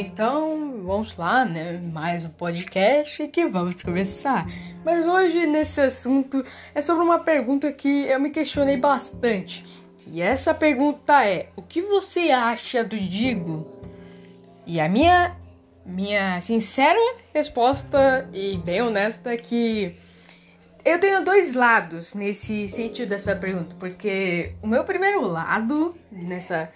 Então, vamos lá, né? Mais um podcast que vamos começar. Mas hoje, nesse assunto, é sobre uma pergunta que eu me questionei bastante. E essa pergunta é: O que você acha do Digo? E a minha, minha sincera resposta, e bem honesta, é que eu tenho dois lados nesse sentido dessa pergunta. Porque o meu primeiro lado nessa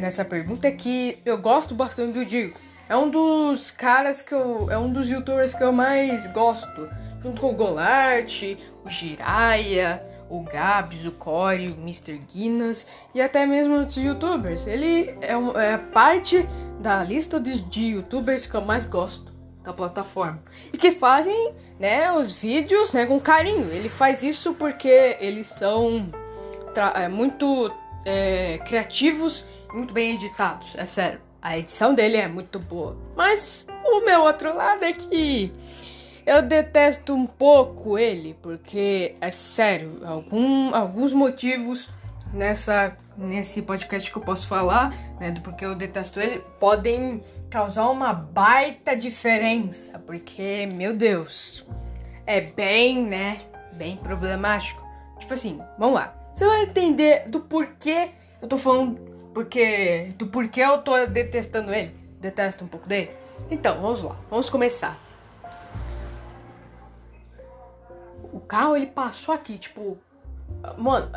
nessa pergunta é que eu gosto bastante do Digo. É um dos caras que eu. É um dos youtubers que eu mais gosto. Junto com o Golart, o Jiraya, o Gabs, o Core, o Mr. Guinness e até mesmo outros youtubers. Ele é, um, é parte da lista de, de youtubers que eu mais gosto da plataforma. E que fazem né, os vídeos né, com carinho. Ele faz isso porque eles são é, muito é, criativos muito bem editados, é sério. A edição dele é muito boa. Mas o meu outro lado é que eu detesto um pouco ele, porque é sério, algum, alguns motivos nessa nesse podcast que eu posso falar, né, do porquê eu detesto ele, podem causar uma baita diferença, porque meu Deus, é bem, né, bem problemático. Tipo assim, vamos lá. Você vai entender do porquê eu tô falando porque do porquê eu tô detestando ele. Detesto um pouco dele. Então, vamos lá. Vamos começar. O carro ele passou aqui, tipo, mano,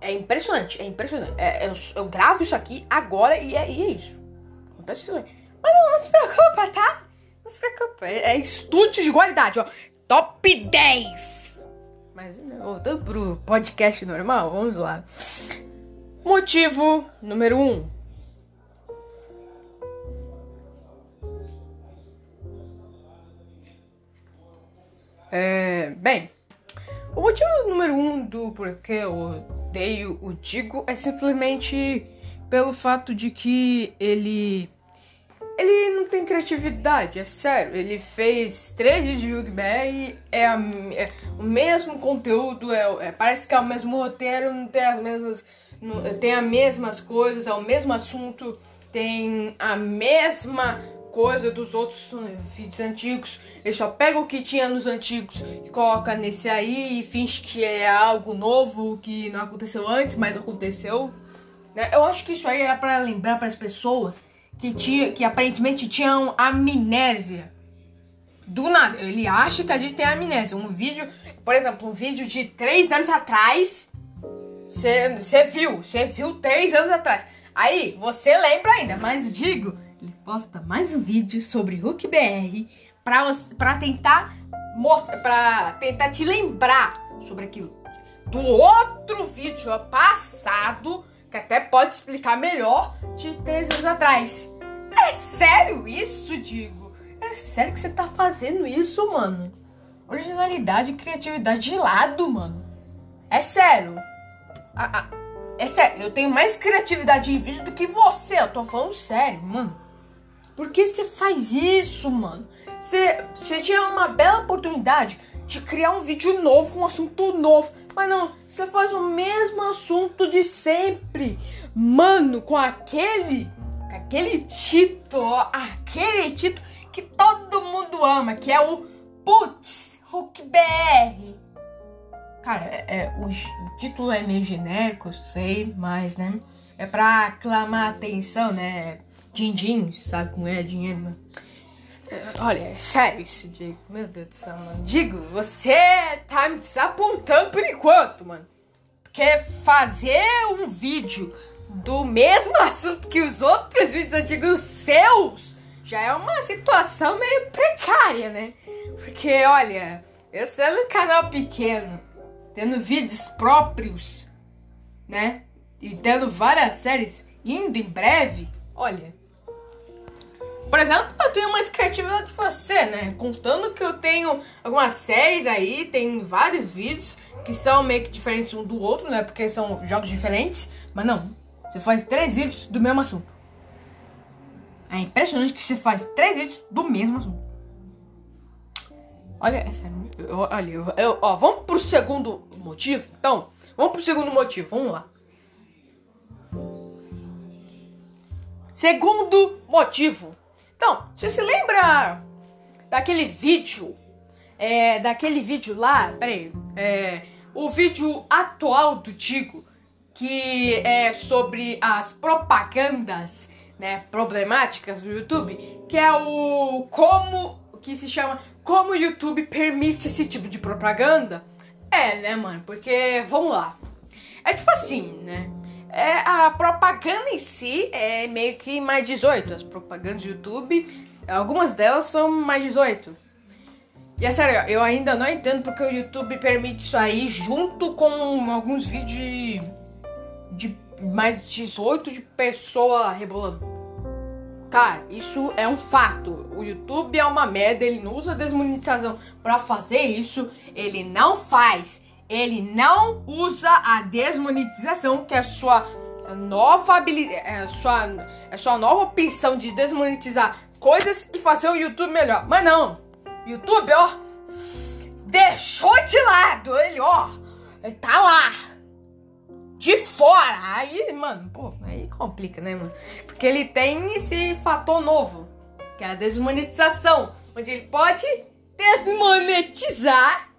é impressionante, é impressionante. É, eu, eu, gravo isso aqui agora e é, e é isso. Acontece isso. Mas não, não se preocupa, tá? Não se preocupa. É, é estúdio de qualidade, ó. Top 10! Mas, voltando pro podcast normal, vamos lá. Motivo número 1. Um. É, bem, o motivo número um do porquê eu odeio o Digo é simplesmente pelo fato de que ele ele não tem criatividade, é sério. Ele fez três de RugBR, é, é, o mesmo conteúdo, é, é, parece que é o mesmo roteiro, não tem as mesmas tem as mesmas coisas, é o mesmo assunto, tem a mesma coisa dos outros vídeos antigos. Ele só pega o que tinha nos antigos e coloca nesse aí e finge que é algo novo que não aconteceu antes, mas aconteceu. Né? Eu acho que isso aí era para lembrar para as pessoas que tinha, que aparentemente tinham amnésia. Do nada, ele acha que a gente tem amnésia. Um vídeo, por exemplo, um vídeo de três anos atrás você viu, você viu três anos atrás. Aí, você lembra ainda, mas digo, ele posta mais um vídeo sobre Hulk BR pra, pra tentar mostrar, pra tentar te lembrar sobre aquilo. Do outro vídeo passado, que até pode explicar melhor, de três anos atrás. É sério isso, digo? É sério que você tá fazendo isso, mano? Originalidade e criatividade de lado, mano. É sério. Ah, ah, é sério, eu tenho mais criatividade em vídeo do que você. Eu tô falando sério, mano. Por que você faz isso, mano? Você, você tinha uma bela oportunidade de criar um vídeo novo, um assunto novo. Mas não, você faz o mesmo assunto de sempre. Mano, com aquele. Com aquele título, aquele título que todo mundo ama, que é o Putz, Hulk BR. Cara, é, é, o, título é meio genérico, eu sei, mas, né? É pra clamar atenção, né? Din-din, sabe como é dinheiro, mano? É, olha, é sério isso, Diego. Meu Deus do céu, mano. Digo, você tá me desapontando por enquanto, mano. Porque fazer um vídeo do mesmo assunto que os outros vídeos antigos seus já é uma situação meio precária, né? Porque, olha, eu sou um canal pequeno tendo vídeos próprios, né? E tendo várias séries indo em breve, olha. Por exemplo, eu tenho mais criatividade que você, né? Contando que eu tenho algumas séries aí, tem vários vídeos que são meio que diferentes um do outro, né? Porque são jogos diferentes. Mas não, você faz três vídeos do mesmo assunto. É impressionante que você faz três vídeos do mesmo assunto. Olha, é sério. Eu, olha, eu, eu, ó, vamos pro segundo motivo? Então, vamos pro segundo motivo. Vamos lá. Segundo motivo. Então, você se lembra daquele vídeo? É, daquele vídeo lá, peraí, é, o vídeo atual do Digo, que é sobre as propagandas, né, problemáticas do YouTube, que é o como, que se chama como o YouTube permite esse tipo de propaganda. É, né, mano, porque, vamos lá, é tipo assim, né, é, a propaganda em si é meio que mais 18. As propagandas do YouTube, algumas delas são mais 18. E é sério, eu ainda não entendo porque o YouTube permite isso aí junto com alguns vídeos de, de mais 18 de pessoa rebolando. Cara, isso é um fato. O YouTube é uma merda, ele não usa desmonetização. Para fazer isso, ele não faz. Ele não usa a desmonetização, que é a sua nova habilidade, é sua, é sua nova opção de desmonetizar coisas e fazer o YouTube melhor. Mas não, YouTube, ó, deixou de lado, ele, ó, ele tá lá, de fora. Aí, mano, pô, aí complica, né, mano? Porque ele tem esse fator novo, que é a desmonetização, onde ele pode desmonetizar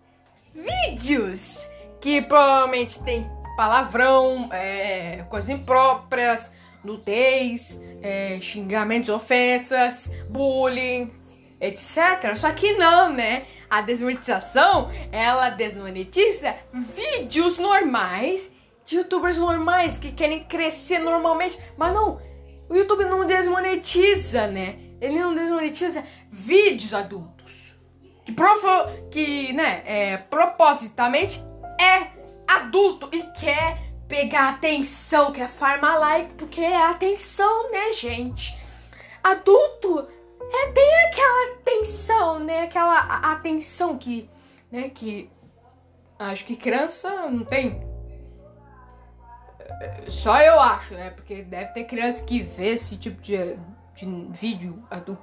vídeos que provavelmente tem palavrão, é, coisas impróprias, nudez, é, xingamentos, ofensas, bullying, etc. Só que não, né? A desmonetização, ela desmonetiza vídeos normais youtubers normais que querem crescer normalmente, mas não, o YouTube não desmonetiza, né? Ele não desmonetiza vídeos adultos que, provo que né, é, propositamente é adulto e quer pegar atenção, quer farmar like, porque é atenção, né, gente? Adulto é, tem aquela atenção, né? Aquela atenção que, né, que acho que criança não tem. Só eu acho, né? Porque deve ter criança que vê esse tipo de, de vídeo adulto.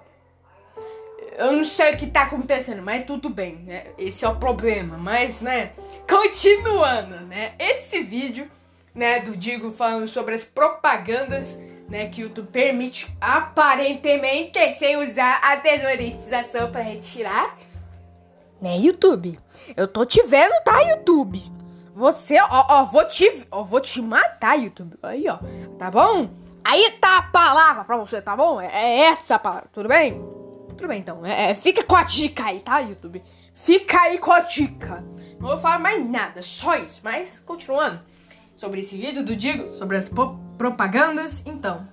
Eu não sei o que tá acontecendo, mas tudo bem, né? Esse é o problema. Mas, né? Continuando, né? Esse vídeo, né, do Digo falando sobre as propagandas, né, que o YouTube permite aparentemente sem usar a desmonetização para retirar. Né, YouTube? Eu tô te vendo, tá, YouTube? Você, ó, ó, vou te, ó, vou te matar, YouTube. Aí, ó, tá bom? Aí tá a palavra pra você, tá bom? É, é essa a palavra, tudo bem? Tudo bem, então. É, é, fica com a dica aí, tá, YouTube? Fica aí com a dica. Não vou falar mais nada, só isso. Mas, continuando sobre esse vídeo do Digo, sobre as propagandas, então.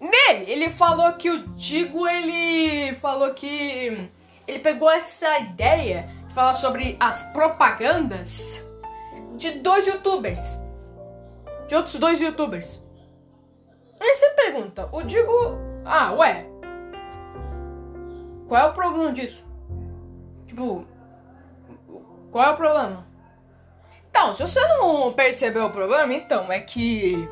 Nele, ele falou que o Digo, ele falou que ele pegou essa ideia de falar sobre as propagandas de dois youtubers. De outros dois youtubers. Aí você pergunta, o Digo. Ah, ué, qual é o problema disso? Tipo, qual é o problema? Então, se você não percebeu o problema, então é que.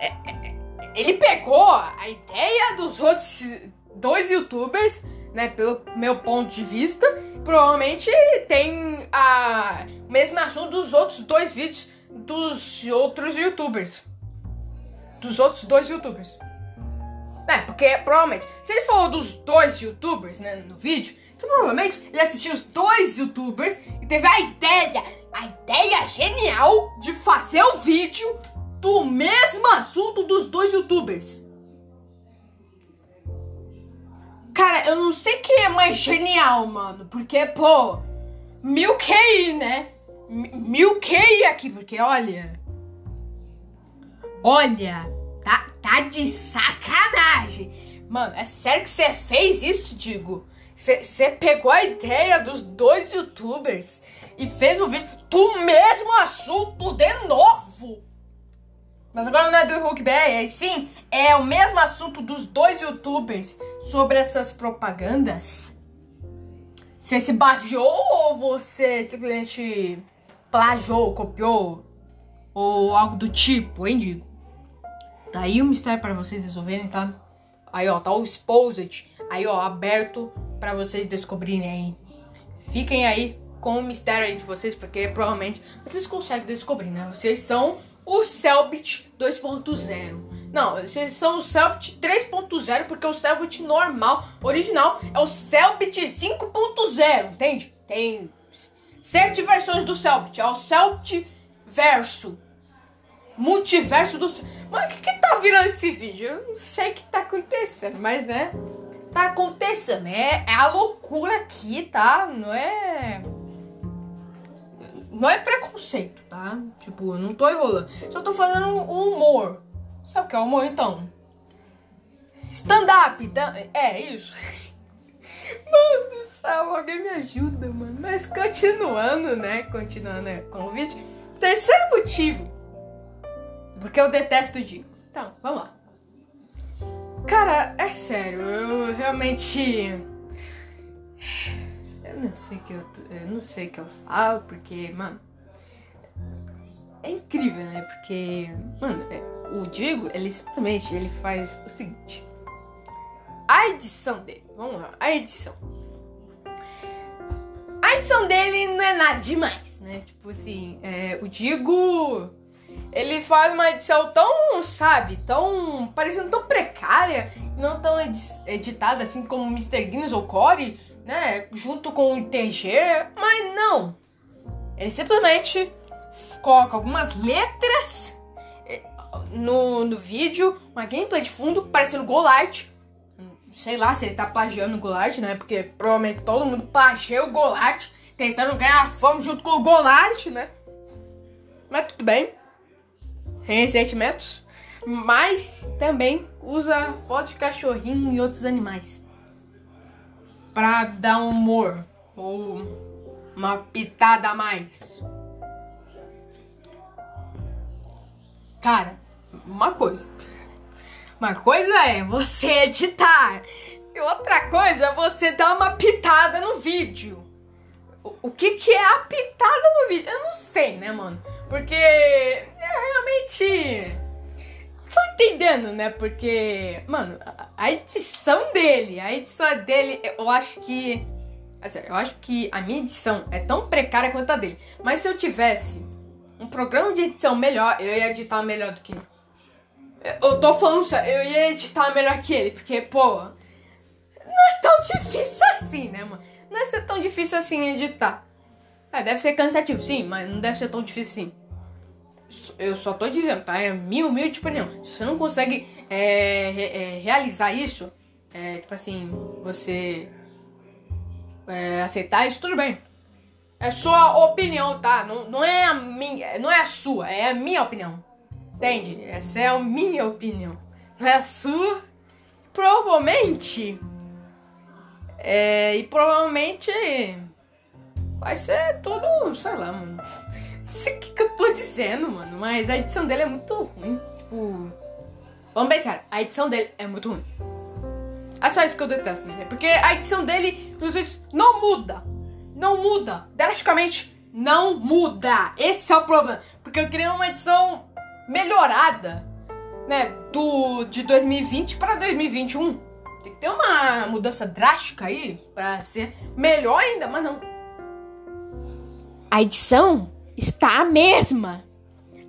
É, é, ele pegou a ideia dos outros dois youtubers, né? Pelo meu ponto de vista, provavelmente tem a, o mesmo assunto dos outros dois vídeos dos outros youtubers. Dos outros dois youtubers. É, porque provavelmente, se ele falou dos dois youtubers, né, no vídeo, então provavelmente ele assistiu os dois youtubers e teve a ideia, a ideia genial de fazer o vídeo do mesmo assunto dos dois youtubers. Cara, eu não sei quem é mais genial, mano, porque, pô, mil QI, né? Mil QI aqui, porque olha. Olha, tá, tá de sacanagem. Mano, é sério que você fez isso, digo? Você pegou a ideia dos dois youtubers e fez o um vídeo do mesmo assunto de novo. Mas agora não é do Hulk BR, é sim, é o mesmo assunto dos dois youtubers sobre essas propagandas. Você se baseou ou você simplesmente plagiou, copiou ou algo do tipo, hein, Digo? Tá aí o mistério para vocês resolverem, tá? Aí, ó, tá o exposed. Aí, ó, aberto para vocês descobrirem aí. Fiquem aí com o mistério aí de vocês, porque provavelmente vocês conseguem descobrir, né? Vocês são o Selbit 2.0. Não, esses são o Cellbit 3.0, porque o Cellbit normal, original, é o Cellbit 5.0, entende? Tem sete versões do Cellbit. É o Cellbit Verso. Multiverso do... Mano, o que que tá virando esse vídeo? Eu não sei o que tá acontecendo, mas, né? Tá acontecendo. É, é a loucura aqui, tá? Não é... Não é preconceito, tá? Tipo, eu não tô enrolando. Só tô fazendo um humor. Sabe o que é humor, então? Stand-up. É, isso. Mano do céu, alguém me ajuda, mano. Mas continuando, né? Continuando né, com o vídeo. Terceiro motivo. Porque eu detesto o Digo. Então, vamos lá. Cara, é sério, eu realmente. Eu não sei que eu, eu não sei que eu falo, porque, mano. É incrível, né? Porque, mano, é, o Diego, ele simplesmente ele faz o seguinte. A edição dele, vamos lá, a edição. A edição dele não é nada demais, né? Tipo assim, é, o Diego, ele faz uma edição tão, sabe, tão, parecendo tão precária, não tão editada assim como Mr. Guinness ou Corey, né? Junto com o TG, mas não. Ele simplesmente coloca algumas letras no, no vídeo uma gameplay de fundo parecendo Golart. Sei lá se ele tá plagiando o Golart, né? Porque provavelmente todo mundo plagia o Golart, tentando ganhar fama junto com o Golart, né? Mas tudo bem. Sem ressentimentos. Mas também usa foto de cachorrinho e outros animais. Pra dar um humor. Ou uma pitada a mais. Cara, uma coisa. Uma coisa é você editar. E outra coisa é você dar uma pitada no vídeo. O, o que, que é a pitada no vídeo? Eu não sei, né, mano? Porque eu realmente. Entendendo, né? Porque, mano, a edição dele, a edição dele, eu acho que. Eu acho que a minha edição é tão precária quanto a dele. Mas se eu tivesse um programa de edição melhor, eu ia editar melhor do que ele. Eu tô falando sério, eu ia editar melhor que ele, porque, pô, não é tão difícil assim, né, mano? Não deve ser tão difícil assim editar. É, deve ser cansativo, sim, mas não deve ser tão difícil assim. Eu só tô dizendo, tá? É mil, tipo, não. Se você não consegue é, é, realizar isso, é, tipo assim, você é, aceitar isso, tudo bem. É sua opinião, tá? Não, não é a minha, não é a sua, é a minha opinião. Entende? Essa é a minha opinião. Não é a sua. Provavelmente. É, e provavelmente. Vai ser todo. Sei lá, mano. Sei o que, que eu tô dizendo, mano. Mas a edição dele é muito ruim. Tipo. Vamos pensar, a edição dele é muito ruim. É só isso que eu detesto, né? Porque a edição dele, não muda. Não muda. Drasticamente não muda. Esse é o problema. Porque eu criei uma edição melhorada, né, do de 2020 para 2021. Tem que ter uma mudança drástica aí para ser melhor ainda, mas não. A edição está a mesma.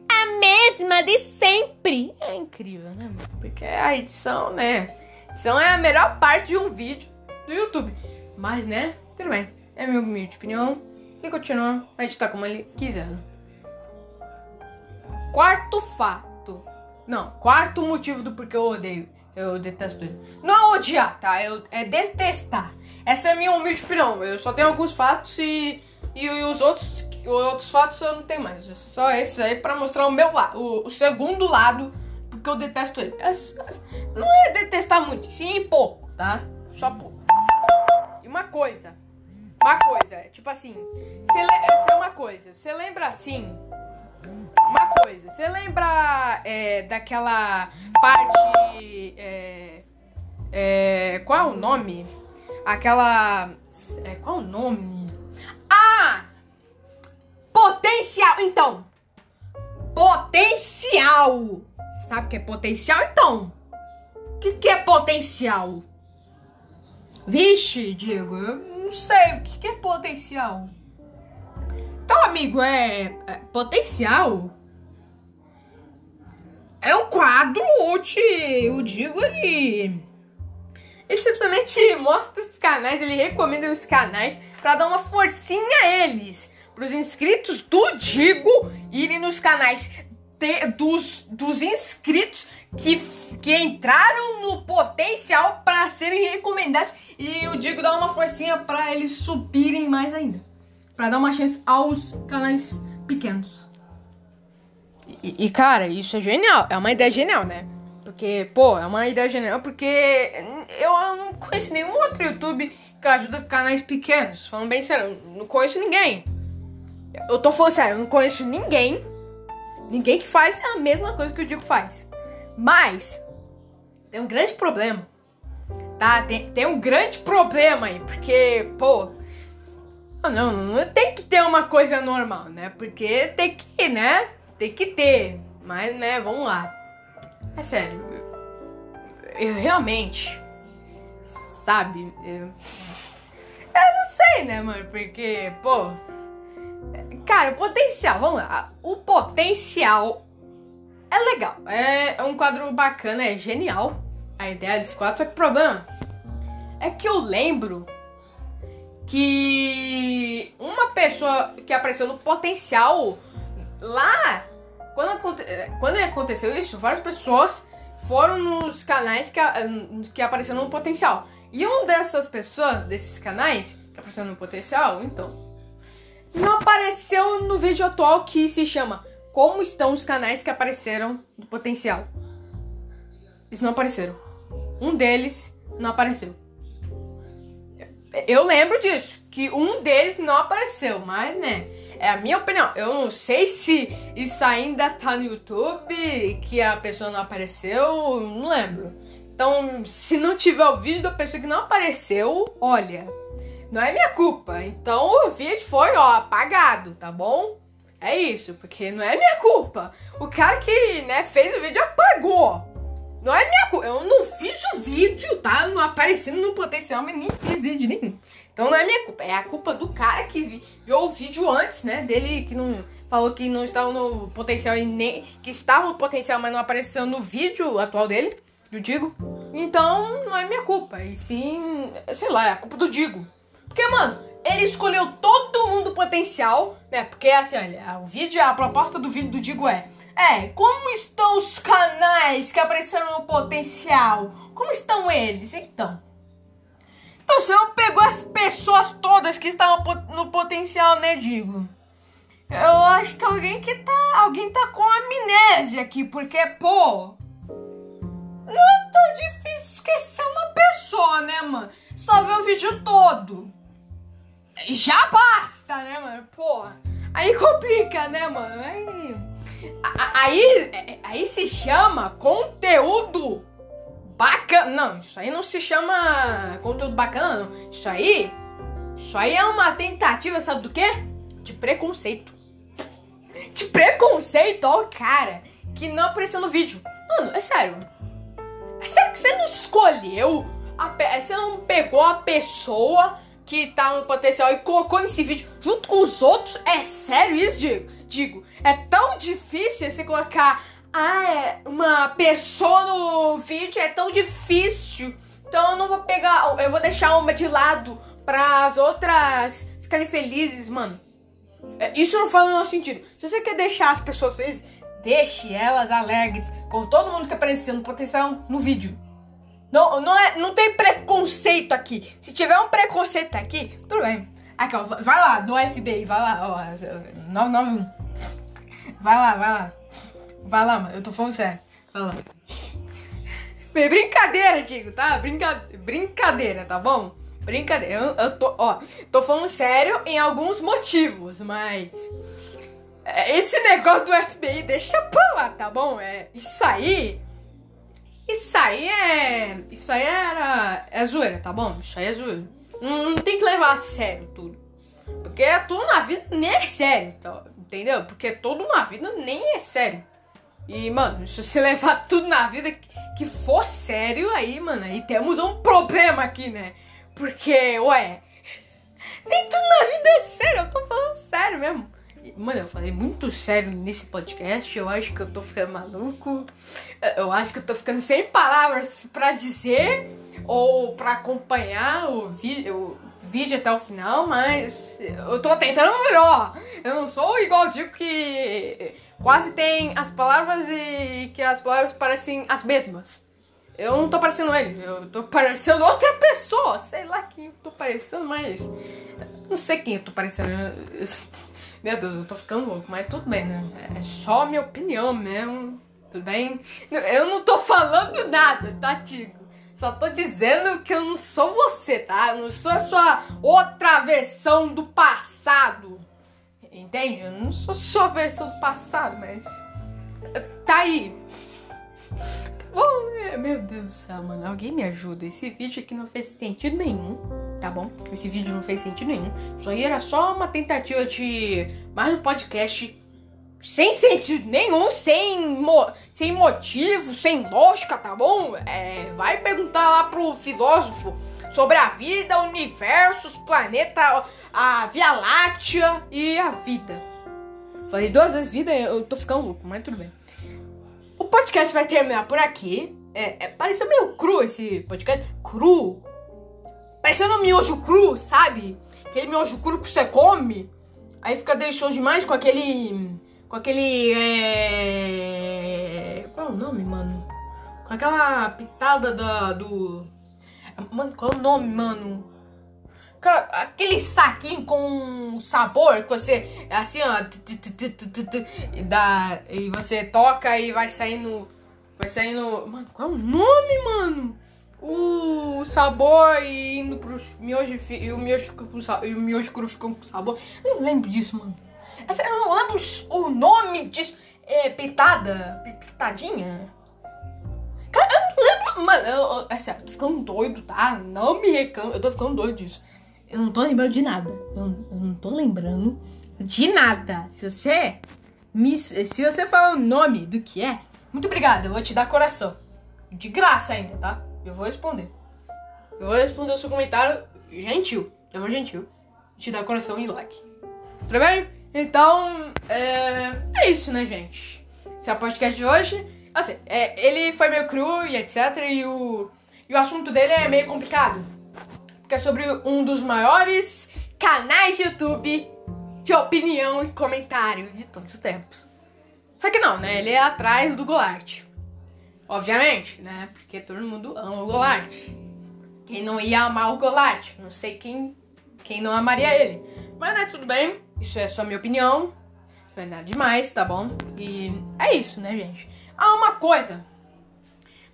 A mesma de sempre. É incrível, né? Porque a edição, né? A edição é a melhor parte de um vídeo do YouTube. Mas, né? Tudo bem. É minha humilde opinião. E continua a editar como ele quiser. Quarto fato. Não, quarto motivo do porquê eu odeio. Eu detesto ele. Não é odiar, tá? Eu, é detestar. Essa é a minha humilde opinião. Eu só tenho alguns fatos e, e, e os outros os outros fatos eu não tenho mais. É só esses aí pra mostrar o meu lado. O, segundo lado, porque eu detesto ele. Não é detestar muito, sim pouco, tá? Só pouco. E uma coisa. Uma coisa, tipo assim. Essa é uma coisa. Você lembra assim uma coisa, você lembra é, daquela parte. É, é, qual é o nome? Aquela. É, qual é o nome? Ah! Potencial! Então! Potencial! Sabe o que é potencial? Então! O que, que é potencial? Vixe, Diego, eu não sei o que, que é potencial. Então, amigo, é, é potencial. é um quadro onde o Digo ele. Ele simplesmente mostra os canais, ele recomenda os canais para dar uma forcinha a eles. Para os inscritos do Digo irem nos canais de, dos, dos inscritos que, que entraram no potencial para serem recomendados. E o Digo dá uma forcinha para eles subirem mais ainda. Para dar uma chance aos canais pequenos. E, e, cara, isso é genial. É uma ideia genial, né? Porque, pô, é uma ideia genial porque eu não conheço nenhum outro YouTube que ajuda canais pequenos. Falando bem sério, não conheço ninguém. Eu tô falando sério, eu não conheço ninguém. Ninguém que faz a mesma coisa que o Digo faz. Mas, tem um grande problema. Tá? Tem, tem um grande problema aí. Porque, pô. Não, não tem que ter uma coisa normal, né? Porque tem que, né? Tem que ter. Mas, né, vamos lá. É sério. Eu, eu realmente. Sabe? Eu, eu não sei, né, mano? Porque, pô. Cara, o potencial, vamos lá. O potencial é legal. É, é um quadro bacana, é genial. A ideia desse quadro, só que o problema é que eu lembro que uma pessoa que apareceu no potencial lá, quando, quando aconteceu isso, várias pessoas foram nos canais que, que apareceram no potencial. E uma dessas pessoas, desses canais, que apareceram no potencial, então, não apareceu no vídeo atual que se chama Como estão os canais que apareceram no potencial. Eles não apareceram. Um deles não apareceu. Eu lembro disso, que um deles não apareceu, mas né, é a minha opinião. Eu não sei se isso ainda tá no YouTube, que a pessoa não apareceu, não lembro. Então, se não tiver o vídeo da pessoa que não apareceu, olha, não é minha culpa. Então o vídeo foi, ó, apagado, tá bom? É isso, porque não é minha culpa. O cara que, né, fez o vídeo apagou. Não é minha culpa. Eu não fiz o vídeo, tá? Não aparecendo no potencial, mas nem fiz vídeo nenhum. Então não é minha culpa. É a culpa do cara que viu o vídeo antes, né? Dele que não falou que não estava no potencial e nem que estava no potencial, mas não apareceu no vídeo atual dele. Eu digo. Então não é minha culpa. E sim, sei lá, é a culpa do Digo. Porque, mano, ele escolheu todo mundo potencial, né? Porque assim, olha, o vídeo, a proposta do vídeo do Digo é. É, como estão os canais que apareceram no potencial? Como estão eles? Então. Então você não pegou as pessoas todas que estavam no potencial, né, Digo? Eu acho que alguém que tá. Alguém tá com amnésia aqui, porque, pô. Não é tão difícil esquecer uma pessoa, né, mano? Só ver o vídeo todo já basta, né, mano? Pô, aí complica, né, mano? Aí, aí, aí se chama conteúdo bacana. Não, isso aí não se chama conteúdo bacana, não. Isso aí, isso aí é uma tentativa, sabe do quê? De preconceito. De preconceito, ó, cara, que não apareceu no vídeo. Mano, é sério. É sério que você não escolheu, a, você não pegou a pessoa que tá no potencial e colocou nesse vídeo junto com os outros? É sério isso, digo? Digo, é tão difícil você colocar ah, é uma pessoa no vídeo, é tão difícil. Então eu não vou pegar, eu vou deixar uma de lado para as outras ficarem felizes, mano. É, isso não faz o menor sentido. Se você quer deixar as pessoas felizes, deixe elas alegres, com todo mundo que apareceu no potencial no vídeo. Não, não, é, não tem preconceito aqui. Se tiver um preconceito aqui, tudo bem. Aqui, ó, vai lá, no FBI, vai lá, ó, 991. Vai lá, vai lá. Vai lá, mano, eu tô falando sério. Vai lá. Brincadeira, Digo, tá? Brinca... Brincadeira, tá bom? Brincadeira. Eu, eu tô, ó, tô falando sério em alguns motivos, mas. É, esse negócio do FBI deixa pra lá, tá bom? É, isso aí isso aí é. Isso aí era. É zoeira, tá bom? Isso aí é zoeira. Não, não tem que levar a sério tudo. Porque tudo na vida nem é sério, tá? entendeu? Porque tudo na vida nem é sério. E, mano, se você levar tudo na vida que, for sério, aí, mano, aí temos um problema aqui, né? Porque, ué, nem tudo na vida é sério, eu tô falando sério mesmo. Mano, eu falei muito sério nesse podcast. Eu acho que eu tô ficando maluco. Eu acho que eu tô ficando sem palavras para dizer ou para acompanhar o vídeo, vídeo até o final, mas eu tô tentando melhor. Eu não sou igual digo que quase tem as palavras e que as palavras parecem as mesmas. Eu não tô parecendo ele, eu tô parecendo outra pessoa. Sei lá quem eu tô parecendo, mas. Não sei quem eu tô parecendo. Meu Deus, eu tô ficando louco, mas tudo bem, né? É só minha opinião mesmo. Tudo bem? Eu não tô falando nada, tá, Tigo? Só tô dizendo que eu não sou você, tá? Eu não sou a sua outra versão do passado. Entende? Eu não sou só a versão do passado, mas. Tá aí. Oh, meu Deus do céu, mano. Alguém me ajuda. Esse vídeo aqui não fez sentido nenhum, tá bom? Esse vídeo não fez sentido nenhum. Isso aí era só uma tentativa de mais um podcast sem sentido nenhum, sem, mo sem motivo, sem lógica, tá bom? É, vai perguntar lá pro filósofo sobre a vida, o universo, os a Via Láctea e a vida. Falei duas vezes vida, eu tô ficando louco, mas tudo bem. O podcast vai terminar por aqui. É, é, pareceu meio cru esse podcast. Cru. Parecendo um miojo cru, sabe? Aquele miojo cru que você come. Aí fica delicioso demais com aquele. Com aquele. É... Qual é o nome, mano? Com aquela pitada da, do. Mano, qual é o nome, mano? aquele saquinho com sabor que você assim ó dá, e você toca e vai saindo vai saindo mano qual é o nome mano o sabor e indo pro miojo e o miojo e o miojo cru fica com sabor eu não lembro disso mano eu não lembro o nome disso é pitada pitadinha Cara, eu não lembro. Mano, eu, eu, é sério, eu tô ficando doido, tá? Não me reclamo, eu tô ficando doido disso. Eu não tô lembrando de nada. Eu, eu, não tô lembrando de nada. Se você me, se você falar o nome do que é, muito obrigado. Eu vou te dar coração. De graça ainda, tá? Eu vou responder. Eu vou responder o seu comentário gentil. Eu vou gentil. Te dar coração e like. Tudo bem? Então, é, é isso, né, gente? Esse é o podcast de hoje. Assim, é, ele foi meio cru e etc. E o, e o assunto dele é meio complicado que é sobre um dos maiores canais de YouTube de opinião e comentário de todos os tempos. Só que não, né? Ele é atrás do Golart. Obviamente, né? Porque todo mundo ama o Golart. Quem não ia amar o Golart? Não sei quem, quem não amaria ele. Mas, né? Tudo bem. Isso é só minha opinião. Não é nada demais, tá bom? E é isso, né, gente? Ah, uma coisa.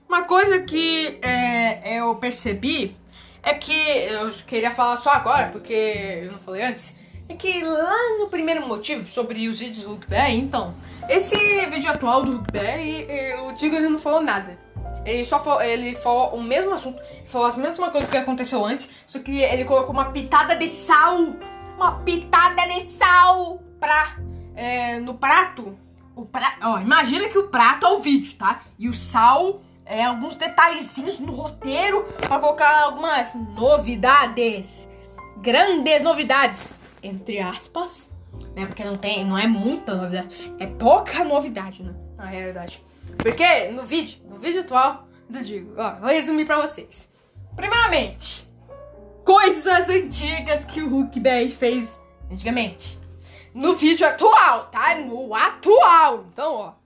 Uma coisa que é, eu percebi é que eu queria falar só agora, porque eu não falei antes. É que lá no primeiro motivo sobre os vídeos do Hulkberry, então, esse vídeo atual do Hulkberry, o Tigo ele não falou nada. Ele só falou, ele falou o mesmo assunto, falou as mesmas coisas que aconteceu antes, só que ele colocou uma pitada de sal, uma pitada de sal pra, é, no prato. O pra, ó, imagina que o prato é o vídeo, tá? E o sal é, alguns detalhezinhos no roteiro para colocar algumas novidades. Grandes novidades, entre aspas. Né? Porque não tem, não é muita novidade. É pouca novidade, né? Na realidade. Porque no vídeo, no vídeo atual do Digo, ó, vou resumir pra vocês. Primeiramente, coisas antigas que o Hulk BR fez antigamente. No vídeo atual, tá? No atual. Então, ó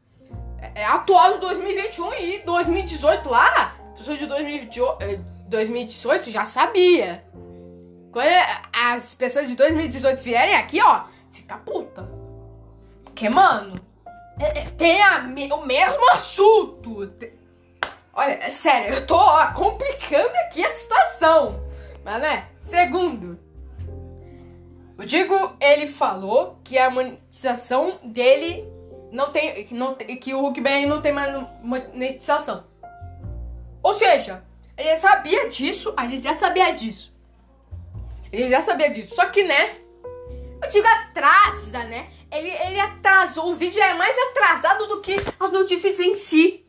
é, é atual de 2021 e 2018 lá, pessoas de 2018 já sabia. Quando as pessoas de 2018 vierem aqui, ó, fica puta. Porque, mano, é, é, tem a, o mesmo assunto. Olha, sério, eu tô ó, complicando aqui a situação. Mas, né, segundo, o Digo, ele falou que a monetização dele não tem, não, que o Hulk não tem mais monetização. Ou seja, ele sabia disso, a gente já sabia disso. Ele já sabia disso. Só que, né? Eu digo atrasa, né? Ele, ele atrasou. O vídeo é mais atrasado do que as notícias em si.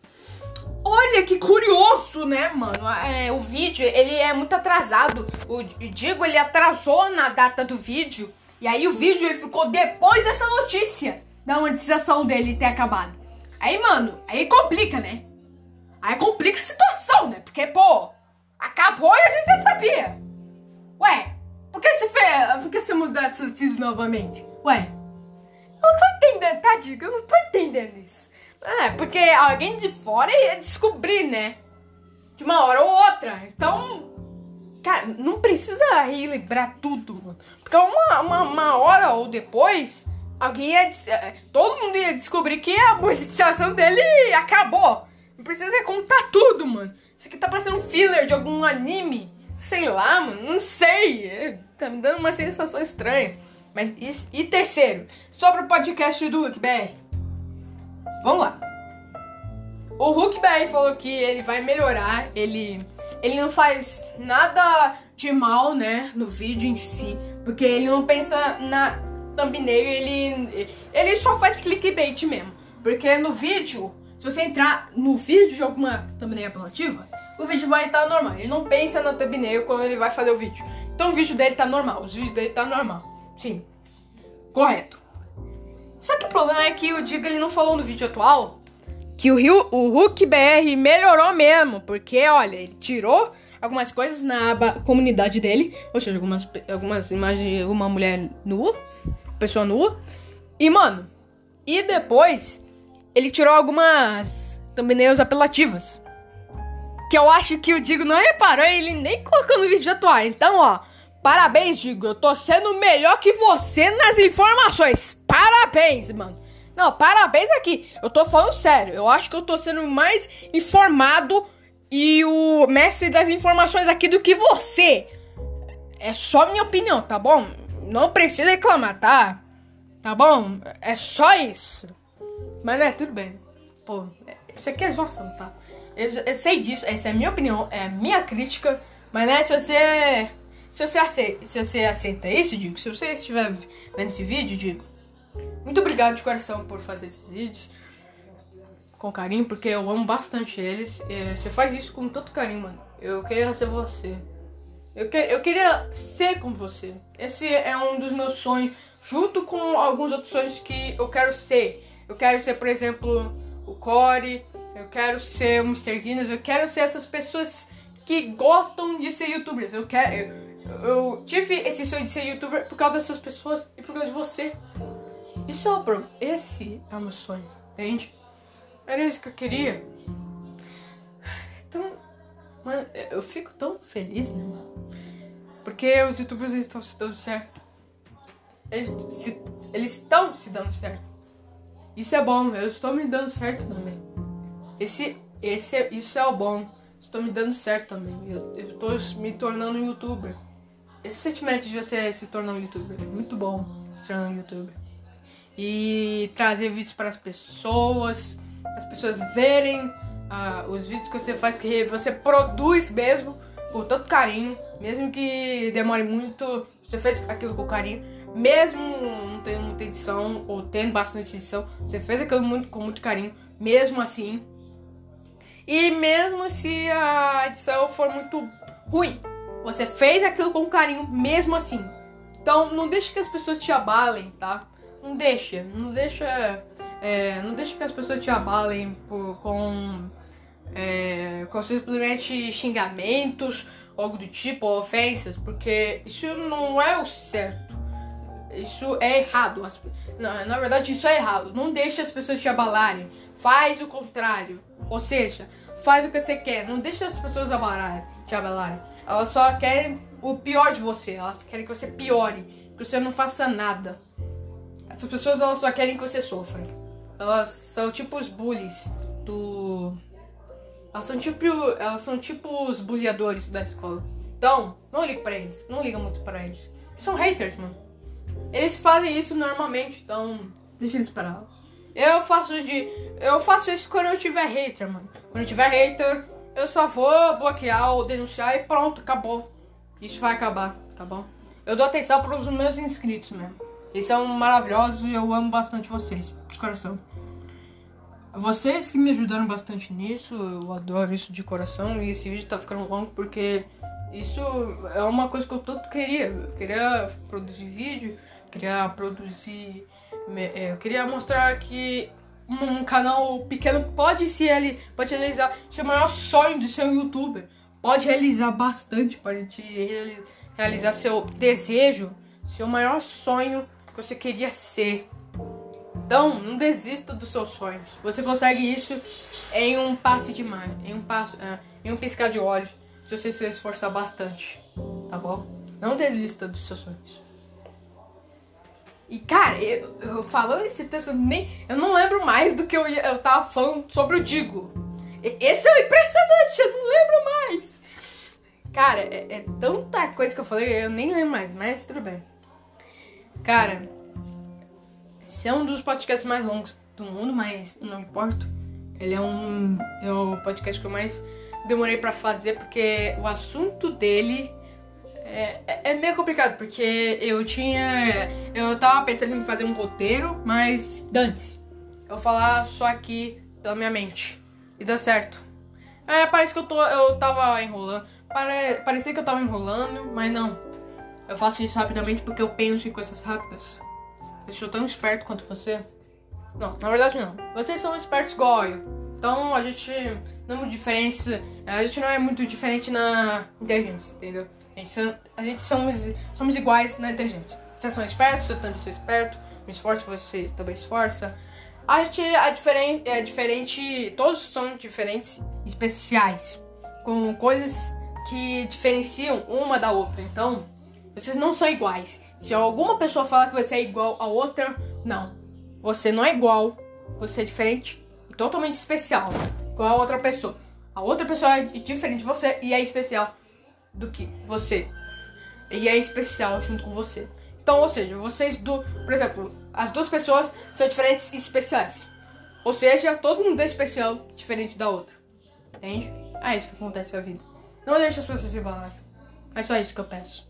Olha que curioso, né, mano? É, o vídeo, ele é muito atrasado. O Digo, ele atrasou na data do vídeo E aí o vídeo ele ficou depois dessa notícia da monetização dele ter acabado. Aí, mano, aí complica, né? Aí complica a situação, né? Porque, pô, acabou e a gente já sabia. Ué, por que você fez. Por que você mudou essa notícia novamente? Ué, eu não tô entendendo, tá, Digo? Eu não tô entendendo isso. É, porque alguém de fora ia descobrir, né? De uma hora ou outra. Então, cara, não precisa relembrar tudo. Porque uma, uma, uma hora ou depois, alguém ia. É, todo mundo ia descobrir que a monetização dele acabou. Não precisa contar tudo, mano. Isso aqui tá parecendo filler de algum anime. Sei lá, mano. Não sei. Tá me dando uma sensação estranha. Mas e, e terceiro, sobre o podcast do Hulk BR. Vamos lá. O Hulk BR falou que ele vai melhorar, ele ele não faz nada de mal, né, no vídeo em si, porque ele não pensa na thumbnail, ele ele só faz clickbait mesmo. Porque no vídeo, se você entrar no vídeo de alguma thumbnail apelativa, o vídeo vai estar normal. Ele não pensa na thumbnail quando ele vai fazer o vídeo. Então o vídeo dele tá normal, os vídeos dele tá normal. Sim. Correto. Só que o problema é que o Diga ele não falou no vídeo atual que o, Rio, o Hulk BR melhorou mesmo, porque olha, ele tirou algumas coisas na aba comunidade dele, ou seja, algumas, algumas imagens de uma mulher nua, pessoa nua, e mano, e depois ele tirou algumas thumbnails apelativas, que eu acho que o Digo não reparou, ele nem colocou no vídeo atual, então ó, Parabéns, Digo. Eu tô sendo melhor que você nas informações. Parabéns, mano. Não, parabéns aqui. Eu tô falando sério. Eu acho que eu tô sendo mais informado e o mestre das informações aqui do que você. É só minha opinião, tá bom? Não precisa reclamar, tá? Tá bom? É só isso. Mas né, tudo bem. Pô, isso aqui é zoação, tá? Eu, eu sei disso, essa é a minha opinião, é a minha crítica. Mas né, se você se você aceita, se você aceita isso, digo, se você estiver vendo esse vídeo, digo, muito obrigado de coração por fazer esses vídeos com carinho, porque eu amo bastante eles. Você faz isso com tanto carinho, mano. Eu queria ser você. Eu, que, eu queria ser como você. Esse é um dos meus sonhos, junto com alguns outros sonhos que eu quero ser. Eu quero ser, por exemplo, o Corey. Eu quero ser o Mr. Guinness. Eu quero ser essas pessoas que gostam de ser youtubers. Eu quero eu tive esse sonho de ser youtuber por causa dessas pessoas e por causa de você. Isso é o. Esse é o meu sonho, entende? Era isso que eu queria. Então, mano, eu fico tão feliz, né, mano? Porque os youtubers estão se dando certo. Eles, se, eles estão se dando certo. Isso é bom, eu estou me dando certo também. Esse, esse, é, isso é o bom. Estou me dando certo também. Eu, eu estou me tornando um youtuber esse sentimento de você se tornar um youtuber. Muito bom se tornar um youtuber. E trazer vídeos para as pessoas, as pessoas verem uh, os vídeos que você faz, que você produz mesmo, com tanto carinho, mesmo que demore muito, você fez aquilo com carinho, mesmo não tendo muita edição ou tendo bastante edição, você fez aquilo muito, com muito carinho, mesmo assim. E mesmo se a edição for muito ruim, você fez aquilo com carinho mesmo assim. Então não deixe que as pessoas te abalem, tá? Não deixa, não deixa, é, não deixa que as pessoas te abalem por, com, é, com simplesmente xingamentos, algo do tipo, ofensas, porque isso não é o certo. Isso é errado. Na, na verdade, isso é errado. Não deixe as pessoas te abalarem. Faz o contrário. Ou seja, faz o que você quer. Não deixe as pessoas abalarem, te abalarem. Elas só querem o pior de você. Elas querem que você piore, que você não faça nada. Essas pessoas elas só querem que você sofra. Elas são tipo os bullies do. Elas são tipo, elas são tipo os bullyadores da escola. Então, não liga pra eles. Não liga muito pra eles. Eles são haters, mano. Eles fazem isso normalmente, então deixa eles parar. Eu faço de. Eu faço isso quando eu tiver hater, mano. Quando eu tiver hater, eu só vou bloquear ou denunciar e pronto, acabou. Isso vai acabar, tá bom? Eu dou atenção para os meus inscritos mesmo. Eles são maravilhosos e eu amo bastante vocês, de coração. Vocês que me ajudaram bastante nisso, eu adoro isso de coração. E esse vídeo tá ficando longo porque isso é uma coisa que eu tanto queria. Eu queria produzir vídeo, Queria produzir. É, eu queria mostrar que um canal pequeno pode se ele pode realizar seu maior sonho de ser um youtuber. Pode realizar bastante, pode te realizar seu desejo, seu maior sonho que você queria ser. Então, não desista dos seus sonhos. Você consegue isso em um passe de mar, em um passo, uh, em um piscar de olhos, se você se esforçar bastante, tá bom? Não desista dos seus sonhos. E cara, eu, eu falando esse texto, nem, eu não lembro mais do que eu, eu tava falando sobre o Digo. Esse é o impressionante, eu não lembro mais. Cara, é, é tanta coisa que eu falei, eu nem lembro mais, mas tudo bem. Cara, esse é um dos podcasts mais longos do mundo, mas não importa. Ele é um é o podcast que eu mais demorei para fazer porque o assunto dele é, é, meio complicado, porque eu tinha. Eu tava pensando em fazer um roteiro, mas Dante, eu vou falar só aqui pela minha mente. E deu certo. É, parece que eu, tô, eu tava enrolando. Pare, parecia que eu tava enrolando, mas não. Eu faço isso rapidamente porque eu penso em coisas rápidas. Eu sou tão esperto quanto você. Não, na verdade não. Vocês são espertos igual eu. Então a gente não é diferença. A gente não é muito diferente na inteligência, entendeu? A gente, a gente somos, somos iguais na inteligência. Vocês são espertos, eu também sou esperto. Me esforço, você também esforça. A gente é diferente, é diferente. Todos são diferentes, especiais. Com coisas que diferenciam uma da outra. Então, vocês não são iguais. Se alguma pessoa fala que você é igual a outra, não. Você não é igual. Você é diferente e totalmente especial. Igual a outra pessoa. A outra pessoa é diferente de você e é especial do que você. E é especial junto com você. Então, ou seja, vocês do, por exemplo, as duas pessoas são diferentes e especiais. Ou seja, todo mundo é especial, diferente da outra. Entende? É isso que acontece na vida. Não deixe as pessoas se embalarem. É só isso que eu peço.